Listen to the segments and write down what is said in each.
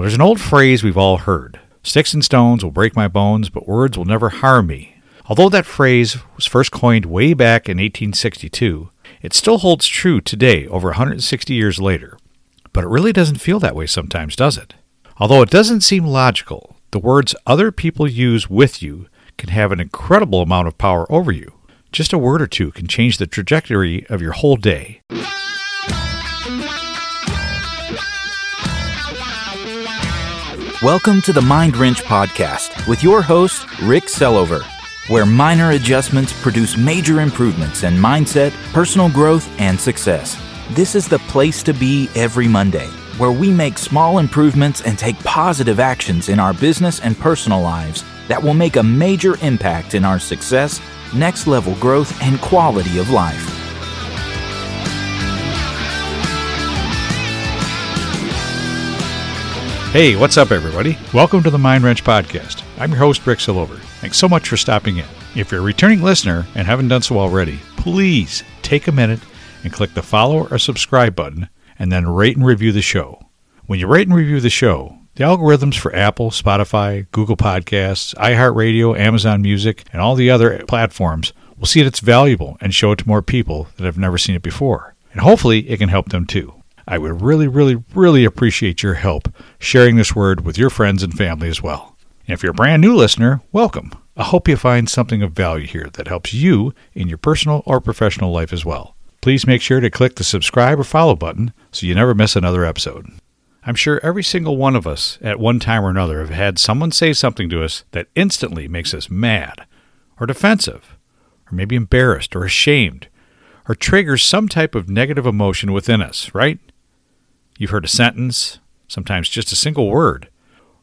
Well, there's an old phrase we've all heard Sticks and stones will break my bones, but words will never harm me. Although that phrase was first coined way back in 1862, it still holds true today, over 160 years later. But it really doesn't feel that way sometimes, does it? Although it doesn't seem logical, the words other people use with you can have an incredible amount of power over you. Just a word or two can change the trajectory of your whole day. Welcome to the Mind Wrench Podcast with your host, Rick Selover, where minor adjustments produce major improvements in mindset, personal growth, and success. This is the place to be every Monday, where we make small improvements and take positive actions in our business and personal lives that will make a major impact in our success, next level growth, and quality of life. Hey, what's up, everybody? Welcome to the Mind Wrench Podcast. I'm your host, Rick Selover. Thanks so much for stopping in. If you're a returning listener and haven't done so already, please take a minute and click the follow or subscribe button and then rate and review the show. When you rate and review the show, the algorithms for Apple, Spotify, Google Podcasts, iHeartRadio, Amazon Music, and all the other platforms will see that it's valuable and show it to more people that have never seen it before. And hopefully, it can help them too. I would really, really, really appreciate your help sharing this word with your friends and family as well. And if you're a brand new listener, welcome. I hope you find something of value here that helps you in your personal or professional life as well. Please make sure to click the subscribe or follow button so you never miss another episode. I'm sure every single one of us at one time or another have had someone say something to us that instantly makes us mad, or defensive, or maybe embarrassed or ashamed, or triggers some type of negative emotion within us, right? You've heard a sentence, sometimes just a single word,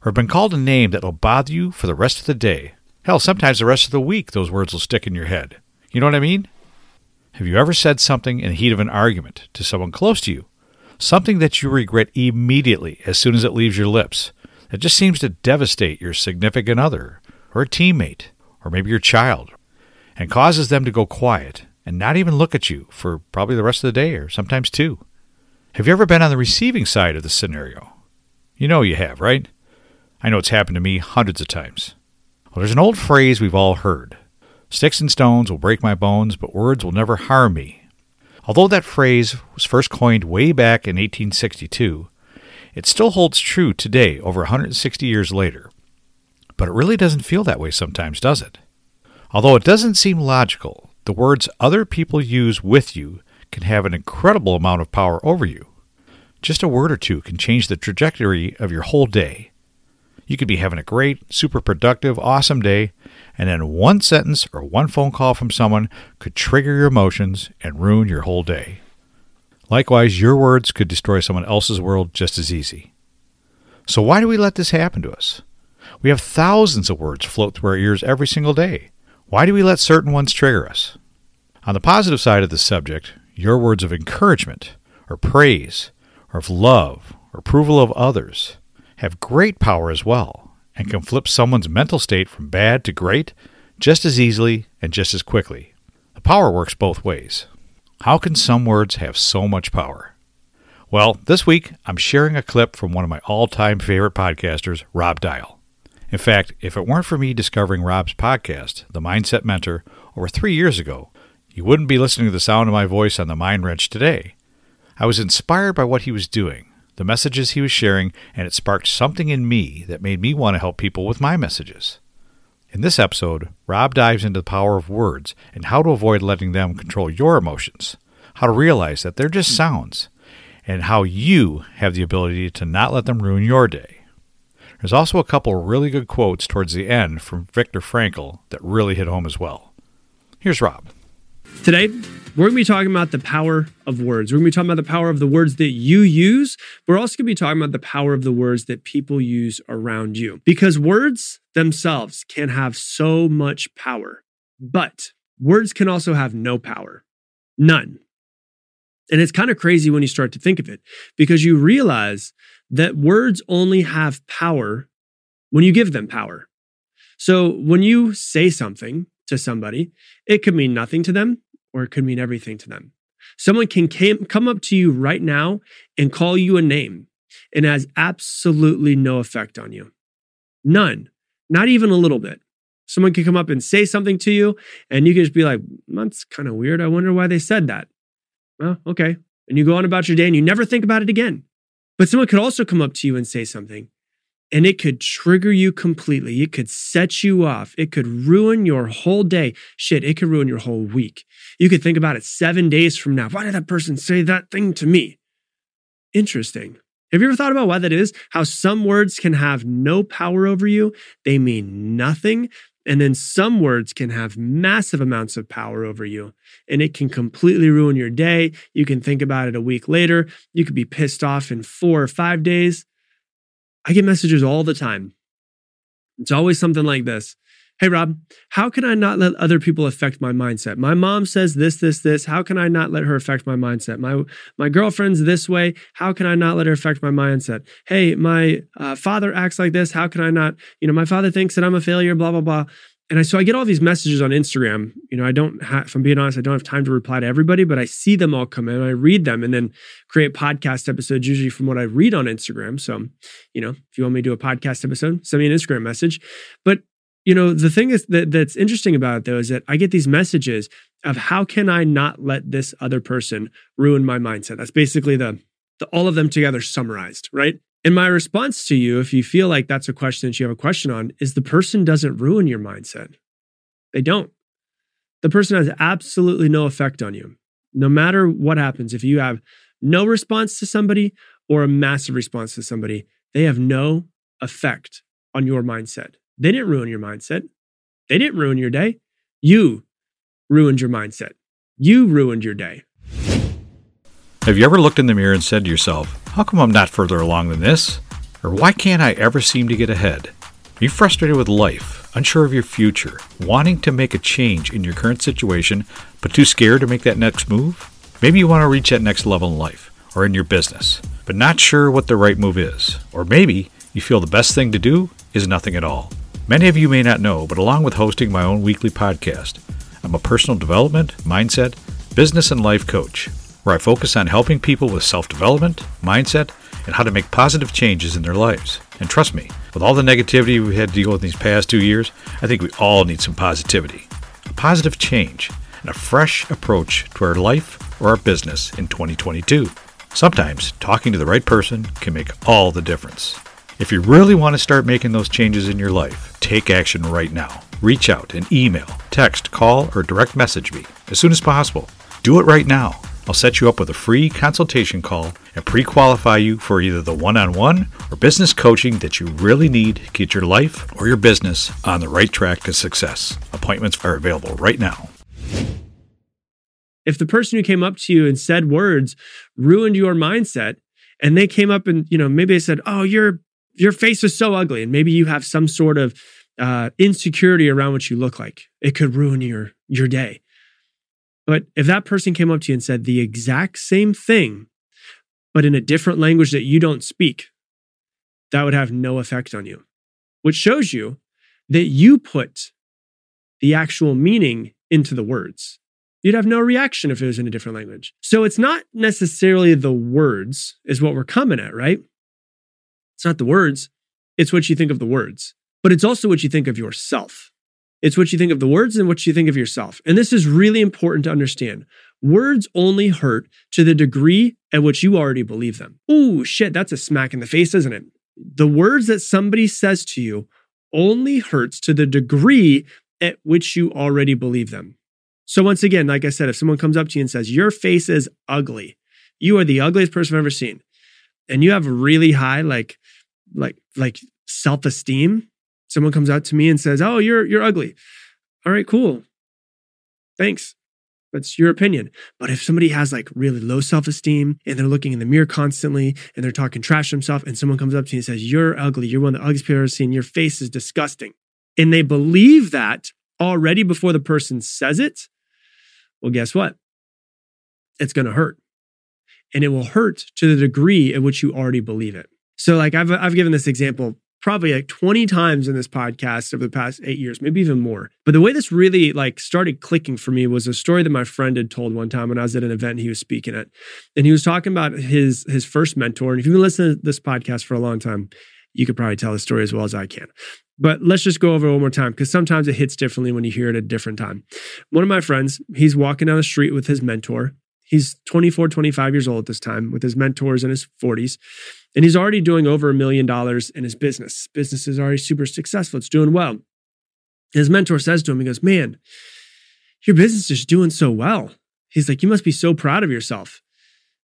or been called a name that will bother you for the rest of the day. Hell, sometimes the rest of the week those words will stick in your head. You know what I mean? Have you ever said something in the heat of an argument to someone close to you? Something that you regret immediately as soon as it leaves your lips. That just seems to devastate your significant other, or a teammate, or maybe your child, and causes them to go quiet and not even look at you for probably the rest of the day or sometimes two. Have you ever been on the receiving side of the scenario? You know you have, right? I know it's happened to me hundreds of times. Well, there's an old phrase we've all heard Sticks and stones will break my bones, but words will never harm me. Although that phrase was first coined way back in 1862, it still holds true today, over 160 years later. But it really doesn't feel that way sometimes, does it? Although it doesn't seem logical, the words other people use with you can have an incredible amount of power over you. Just a word or two can change the trajectory of your whole day. You could be having a great, super productive, awesome day, and then one sentence or one phone call from someone could trigger your emotions and ruin your whole day. Likewise, your words could destroy someone else's world just as easy. So, why do we let this happen to us? We have thousands of words float through our ears every single day. Why do we let certain ones trigger us? On the positive side of the subject, your words of encouragement or praise or of love or approval of others have great power as well and can flip someone's mental state from bad to great just as easily and just as quickly. The power works both ways. How can some words have so much power? Well, this week I'm sharing a clip from one of my all time favorite podcasters, Rob Dial. In fact, if it weren't for me discovering Rob's podcast, The Mindset Mentor, over three years ago, you wouldn't be listening to the sound of my voice on the Mind Wrench today. I was inspired by what he was doing, the messages he was sharing, and it sparked something in me that made me want to help people with my messages. In this episode, Rob dives into the power of words and how to avoid letting them control your emotions, how to realize that they're just sounds, and how you have the ability to not let them ruin your day. There's also a couple really good quotes towards the end from Viktor Frankl that really hit home as well. Here's Rob. Today, we're going to be talking about the power of words. We're going to be talking about the power of the words that you use. We're also going to be talking about the power of the words that people use around you. Because words themselves can have so much power, but words can also have no power. None. And it's kind of crazy when you start to think of it because you realize that words only have power when you give them power. So when you say something to somebody, it could mean nothing to them or it could mean everything to them. Someone can came, come up to you right now and call you a name and has absolutely no effect on you. None, not even a little bit. Someone can come up and say something to you, and you can just be like, that's kind of weird. I wonder why they said that. Well, okay. And you go on about your day and you never think about it again. But someone could also come up to you and say something, and it could trigger you completely. It could set you off. It could ruin your whole day. Shit, it could ruin your whole week. You could think about it seven days from now. Why did that person say that thing to me? Interesting. Have you ever thought about why that is? How some words can have no power over you, they mean nothing. And then some words can have massive amounts of power over you, and it can completely ruin your day. You can think about it a week later. You could be pissed off in four or five days. I get messages all the time. It's always something like this Hey, Rob, how can I not let other people affect my mindset? My mom says this, this, this. How can I not let her affect my mindset? My, my girlfriend's this way. How can I not let her affect my mindset? Hey, my uh, father acts like this. How can I not? You know, my father thinks that I'm a failure, blah, blah, blah. And I, so I get all these messages on Instagram. You know, I don't have, if I'm being honest, I don't have time to reply to everybody, but I see them all come in. I read them and then create podcast episodes, usually from what I read on Instagram. So, you know, if you want me to do a podcast episode, send me an Instagram message. But you know, the thing is that that's interesting about it though is that I get these messages of how can I not let this other person ruin my mindset? That's basically the, the all of them together summarized, right? And my response to you, if you feel like that's a question that you have a question on, is the person doesn't ruin your mindset. They don't. The person has absolutely no effect on you. No matter what happens, if you have no response to somebody or a massive response to somebody, they have no effect on your mindset. They didn't ruin your mindset. They didn't ruin your day. You ruined your mindset. You ruined your day. Have you ever looked in the mirror and said to yourself, How come I'm not further along than this? Or why can't I ever seem to get ahead? Are you frustrated with life, unsure of your future, wanting to make a change in your current situation, but too scared to make that next move? Maybe you want to reach that next level in life or in your business, but not sure what the right move is. Or maybe you feel the best thing to do is nothing at all. Many of you may not know, but along with hosting my own weekly podcast, I'm a personal development, mindset, business, and life coach, where I focus on helping people with self development, mindset, and how to make positive changes in their lives. And trust me, with all the negativity we've had to deal with these past two years, I think we all need some positivity. A positive change and a fresh approach to our life or our business in 2022. Sometimes talking to the right person can make all the difference. If you really want to start making those changes in your life, take action right now. Reach out and email, text, call, or direct message me as soon as possible. Do it right now. I'll set you up with a free consultation call and pre qualify you for either the one on one or business coaching that you really need to get your life or your business on the right track to success. Appointments are available right now. If the person who came up to you and said words ruined your mindset, and they came up and, you know, maybe they said, Oh, you're your face is so ugly and maybe you have some sort of uh, insecurity around what you look like it could ruin your your day but if that person came up to you and said the exact same thing but in a different language that you don't speak that would have no effect on you. Which shows you that you put the actual meaning into the words. You'd have no reaction if it was in a different language. So it's not necessarily the words is what we're coming at right? It's not the words, it's what you think of the words, but it's also what you think of yourself. It's what you think of the words and what you think of yourself. And this is really important to understand. Words only hurt to the degree at which you already believe them. Ooh, shit, that's a smack in the face, isn't it? The words that somebody says to you only hurts to the degree at which you already believe them. So, once again, like I said, if someone comes up to you and says, Your face is ugly, you are the ugliest person I've ever seen, and you have really high, like, like like self-esteem someone comes out to me and says oh you're you're ugly. All right cool. Thanks. That's your opinion. But if somebody has like really low self-esteem and they're looking in the mirror constantly and they're talking trash to themselves and someone comes up to you and says you're ugly. You're one of the ugliest people i've ever seen. Your face is disgusting. And they believe that already before the person says it well guess what? It's going to hurt. And it will hurt to the degree at which you already believe it. So like I've I've given this example probably like 20 times in this podcast over the past eight years, maybe even more. But the way this really like started clicking for me was a story that my friend had told one time when I was at an event he was speaking at. And he was talking about his his first mentor. And if you've been listening to this podcast for a long time, you could probably tell the story as well as I can. But let's just go over it one more time because sometimes it hits differently when you hear it at a different time. One of my friends, he's walking down the street with his mentor. He's 24, 25 years old at this time with his mentors in his 40s. And he's already doing over a million dollars in his business. Business is already super successful. It's doing well. His mentor says to him, he goes, Man, your business is doing so well. He's like, You must be so proud of yourself.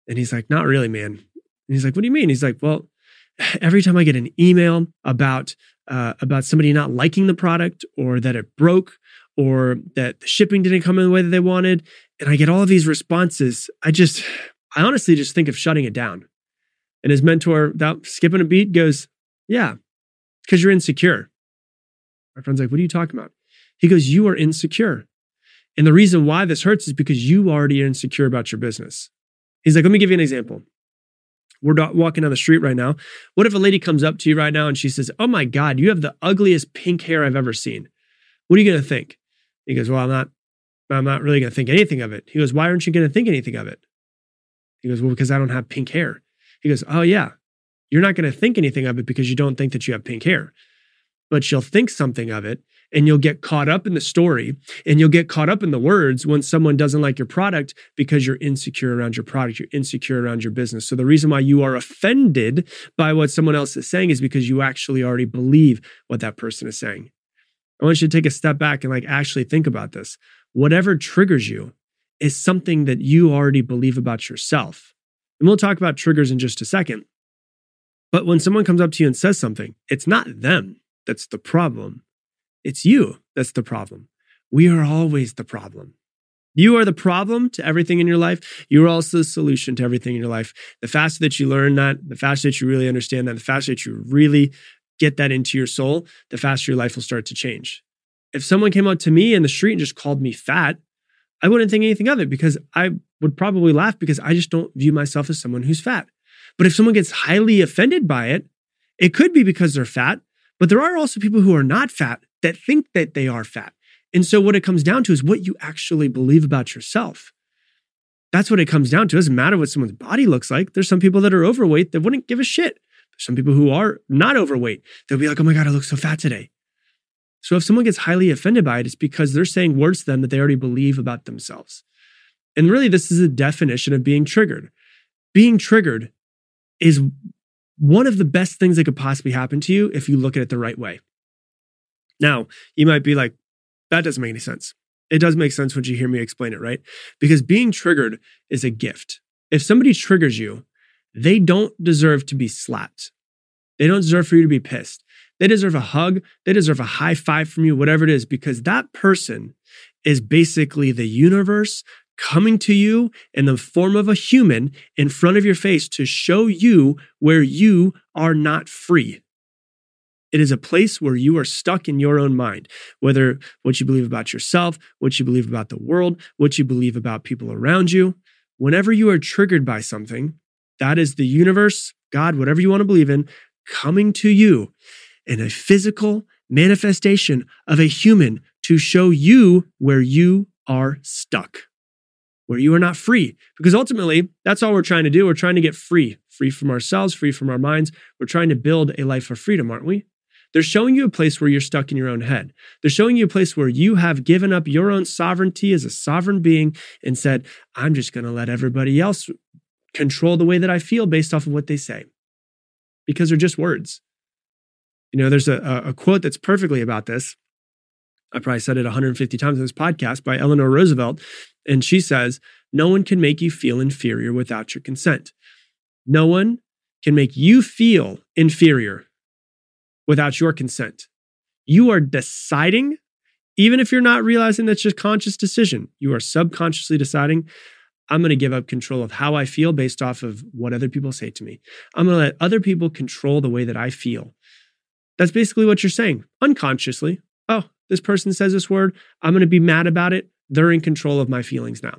And he's like, Not really, man. And he's like, What do you mean? He's like, Well, every time I get an email about uh, about somebody not liking the product or that it broke or that the shipping didn't come in the way that they wanted, and I get all of these responses, I just, I honestly just think of shutting it down. And his mentor, without skipping a beat, goes, Yeah, because you're insecure. My friend's like, What are you talking about? He goes, You are insecure. And the reason why this hurts is because you already are insecure about your business. He's like, Let me give you an example. We're walking down the street right now. What if a lady comes up to you right now and she says, Oh my God, you have the ugliest pink hair I've ever seen? What are you going to think? He goes, Well, I'm not, I'm not really going to think anything of it. He goes, Why aren't you going to think anything of it? He goes, Well, because I don't have pink hair. He goes, Oh, yeah. You're not going to think anything of it because you don't think that you have pink hair. But you'll think something of it and you'll get caught up in the story and you'll get caught up in the words when someone doesn't like your product because you're insecure around your product, you're insecure around your business. So the reason why you are offended by what someone else is saying is because you actually already believe what that person is saying. I want you to take a step back and like actually think about this. Whatever triggers you is something that you already believe about yourself. And we'll talk about triggers in just a second. But when someone comes up to you and says something, it's not them that's the problem. It's you that's the problem. We are always the problem. You are the problem to everything in your life. You are also the solution to everything in your life. The faster that you learn that, the faster that you really understand that, the faster that you really get that into your soul, the faster your life will start to change. If someone came up to me in the street and just called me fat, I wouldn't think anything of it because I would probably laugh because I just don't view myself as someone who's fat. But if someone gets highly offended by it, it could be because they're fat, but there are also people who are not fat that think that they are fat. And so what it comes down to is what you actually believe about yourself. That's what it comes down to. It doesn't matter what someone's body looks like. There's some people that are overweight that wouldn't give a shit. Some people who are not overweight. They'll be like, oh my God, I look so fat today. So if someone gets highly offended by it, it's because they're saying words to them that they already believe about themselves. And really, this is a definition of being triggered. Being triggered is one of the best things that could possibly happen to you if you look at it the right way. Now, you might be like, that doesn't make any sense. It does make sense when you hear me explain it, right? Because being triggered is a gift. If somebody triggers you, they don't deserve to be slapped. They don't deserve for you to be pissed. They deserve a hug. They deserve a high five from you, whatever it is, because that person is basically the universe coming to you in the form of a human in front of your face to show you where you are not free. It is a place where you are stuck in your own mind, whether what you believe about yourself, what you believe about the world, what you believe about people around you. Whenever you are triggered by something, that is the universe, God, whatever you want to believe in, coming to you in a physical manifestation of a human to show you where you are stuck where you are not free. Because ultimately, that's all we're trying to do. We're trying to get free, free from ourselves, free from our minds. We're trying to build a life of freedom, aren't we? They're showing you a place where you're stuck in your own head. They're showing you a place where you have given up your own sovereignty as a sovereign being and said, I'm just going to let everybody else control the way that I feel based off of what they say because they're just words. You know, there's a, a quote that's perfectly about this. I probably said it 150 times in this podcast by Eleanor Roosevelt. And she says, No one can make you feel inferior without your consent. No one can make you feel inferior without your consent. You are deciding, even if you're not realizing that's just conscious decision, you are subconsciously deciding, I'm going to give up control of how I feel based off of what other people say to me. I'm going to let other people control the way that I feel. That's basically what you're saying unconsciously. Oh, this person says this word. I'm going to be mad about it. They're in control of my feelings now.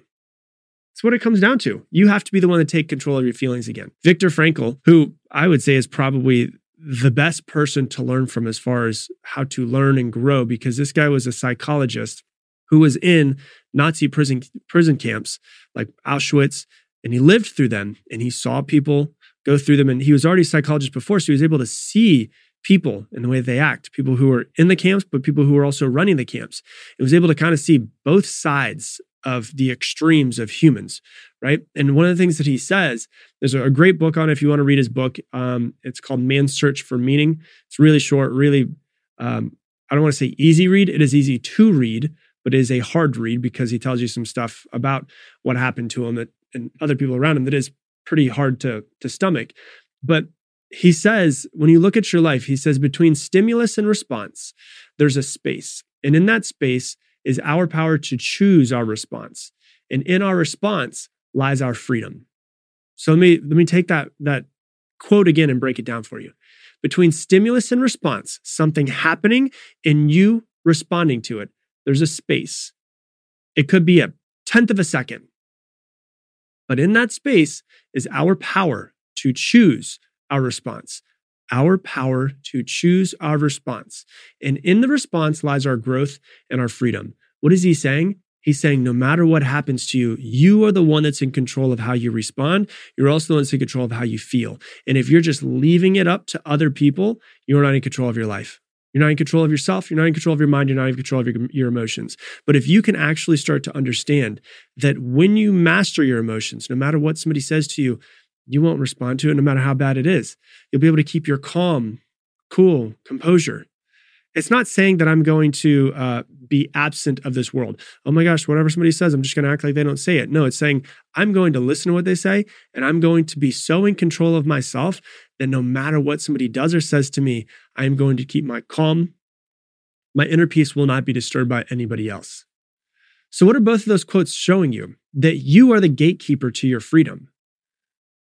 It's what it comes down to. You have to be the one to take control of your feelings again. Viktor Frankl, who I would say is probably the best person to learn from as far as how to learn and grow because this guy was a psychologist who was in Nazi prison prison camps like Auschwitz and he lived through them and he saw people go through them and he was already a psychologist before so he was able to see people and the way they act people who were in the camps but people who were also running the camps It was able to kind of see both sides of the extremes of humans, right? And one of the things that he says, there's a great book on it if you want to read his book. Um, it's called Man's Search for Meaning. It's really short, really, um, I don't want to say easy read. It is easy to read, but it is a hard read because he tells you some stuff about what happened to him that, and other people around him that is pretty hard to, to stomach. But he says, when you look at your life, he says, between stimulus and response, there's a space. And in that space, is our power to choose our response. And in our response lies our freedom. So let me let me take that that quote again and break it down for you. Between stimulus and response, something happening and you responding to it, there's a space. It could be a tenth of a second. But in that space is our power to choose our response our power to choose our response. And in the response lies our growth and our freedom. What is he saying? He's saying, no matter what happens to you, you are the one that's in control of how you respond. You're also the one that's in control of how you feel. And if you're just leaving it up to other people, you're not in control of your life. You're not in control of yourself. You're not in control of your mind. You're not in control of your, your emotions. But if you can actually start to understand that when you master your emotions, no matter what somebody says to you, you won't respond to it no matter how bad it is. You'll be able to keep your calm, cool, composure. It's not saying that I'm going to uh, be absent of this world. Oh my gosh, whatever somebody says, I'm just going to act like they don't say it. No, it's saying I'm going to listen to what they say and I'm going to be so in control of myself that no matter what somebody does or says to me, I'm going to keep my calm. My inner peace will not be disturbed by anybody else. So, what are both of those quotes showing you? That you are the gatekeeper to your freedom.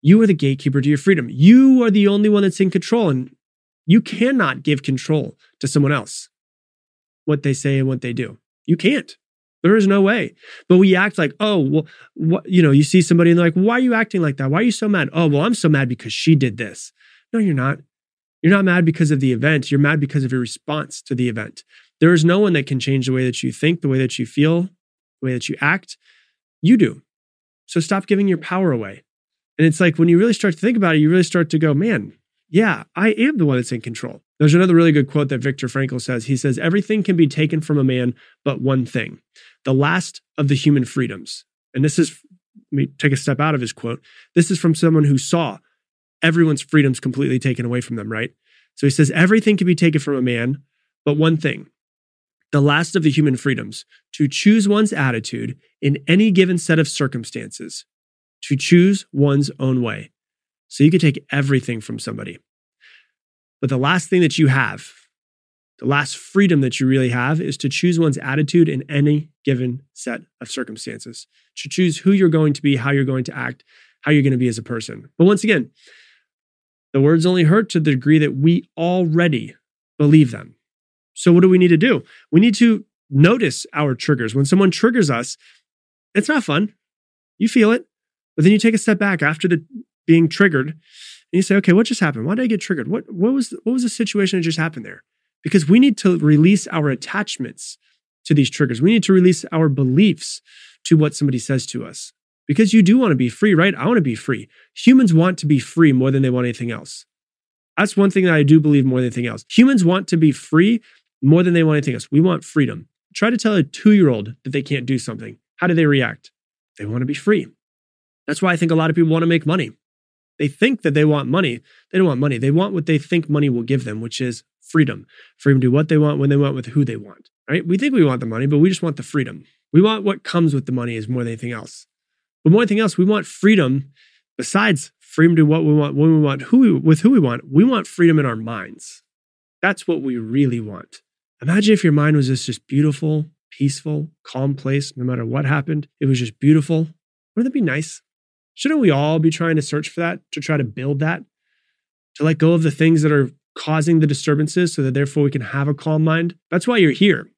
You are the gatekeeper to your freedom. You are the only one that's in control, and you cannot give control to someone else what they say and what they do. You can't. There is no way. But we act like, oh, well, what, you know, you see somebody and they're like, why are you acting like that? Why are you so mad? Oh, well, I'm so mad because she did this. No, you're not. You're not mad because of the event. You're mad because of your response to the event. There is no one that can change the way that you think, the way that you feel, the way that you act. You do. So stop giving your power away. And it's like when you really start to think about it, you really start to go, man, yeah, I am the one that's in control. There's another really good quote that Viktor Frankl says. He says, Everything can be taken from a man but one thing, the last of the human freedoms. And this is, let me take a step out of his quote. This is from someone who saw everyone's freedoms completely taken away from them, right? So he says, Everything can be taken from a man but one thing, the last of the human freedoms, to choose one's attitude in any given set of circumstances, to choose one's own way. So you can take everything from somebody. But the last thing that you have, the last freedom that you really have, is to choose one's attitude in any given set of circumstances, to choose who you're going to be, how you're going to act, how you're going to be as a person. But once again, the words only hurt to the degree that we already believe them. So, what do we need to do? We need to notice our triggers. When someone triggers us, it's not fun. You feel it. But then you take a step back after the being triggered and you say, okay, what just happened? Why did I get triggered? What, what was what was the situation that just happened there? Because we need to release our attachments to these triggers. We need to release our beliefs to what somebody says to us. Because you do want to be free, right? I want to be free. Humans want to be free more than they want anything else. That's one thing that I do believe more than anything else. Humans want to be free more than they want anything else. We want freedom. Try to tell a two year old that they can't do something. How do they react? They want to be free. That's why I think a lot of people want to make money. They think that they want money. They don't want money. They want what they think money will give them, which is freedom. Freedom to do what they want, when they want, with who they want. Right? We think we want the money, but we just want the freedom. We want what comes with the money is more than anything else. But more than anything else, we want freedom besides freedom to do what we want, when we want, who we, with who we want. We want freedom in our minds. That's what we really want. Imagine if your mind was just, just beautiful, peaceful, calm place, no matter what happened. It was just beautiful. Wouldn't that be nice? Shouldn't we all be trying to search for that, to try to build that, to let go of the things that are causing the disturbances so that therefore we can have a calm mind? That's why you're here.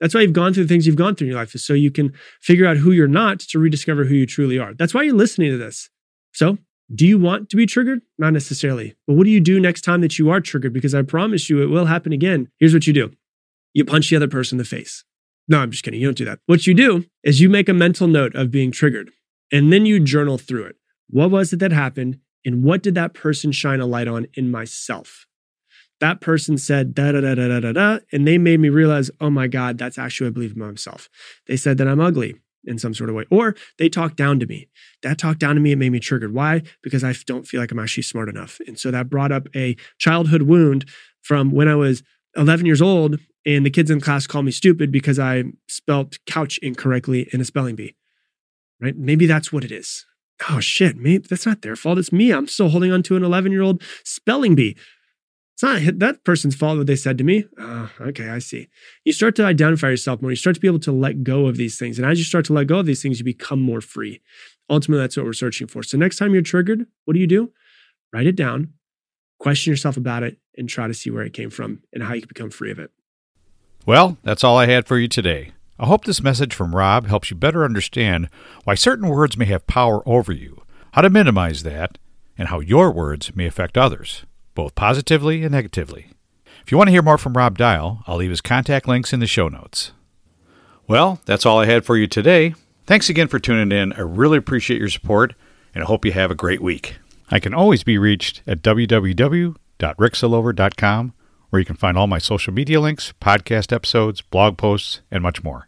That's why you've gone through the things you've gone through in your life, is so you can figure out who you're not to rediscover who you truly are. That's why you're listening to this. So Do you want to be triggered? Not necessarily. But what do you do next time that you are triggered? Because I promise you it will happen again. Here's what you do you punch the other person in the face. No, I'm just kidding. You don't do that. What you do is you make a mental note of being triggered and then you journal through it. What was it that happened? And what did that person shine a light on in myself? That person said da da da da da da da, and they made me realize, oh my God, that's actually what I believe in myself. They said that I'm ugly in some sort of way, or they talked down to me. That talked down to me, it made me triggered. Why? Because I don't feel like I'm actually smart enough. And so that brought up a childhood wound from when I was 11 years old, and the kids in class called me stupid because I spelled couch incorrectly in a spelling bee. Right? Maybe that's what it is oh shit, maybe that's not their fault. It's me. I'm still holding on to an 11 year old spelling bee. It's not that person's fault what they said to me. Oh, okay, I see. You start to identify yourself more. You start to be able to let go of these things. And as you start to let go of these things, you become more free. Ultimately, that's what we're searching for. So next time you're triggered, what do you do? Write it down, question yourself about it, and try to see where it came from and how you can become free of it. Well, that's all I had for you today. I hope this message from Rob helps you better understand why certain words may have power over you, how to minimize that, and how your words may affect others, both positively and negatively. If you want to hear more from Rob Dial, I'll leave his contact links in the show notes. Well, that's all I had for you today. Thanks again for tuning in. I really appreciate your support, and I hope you have a great week. I can always be reached at www.rickselover.com, where you can find all my social media links, podcast episodes, blog posts, and much more.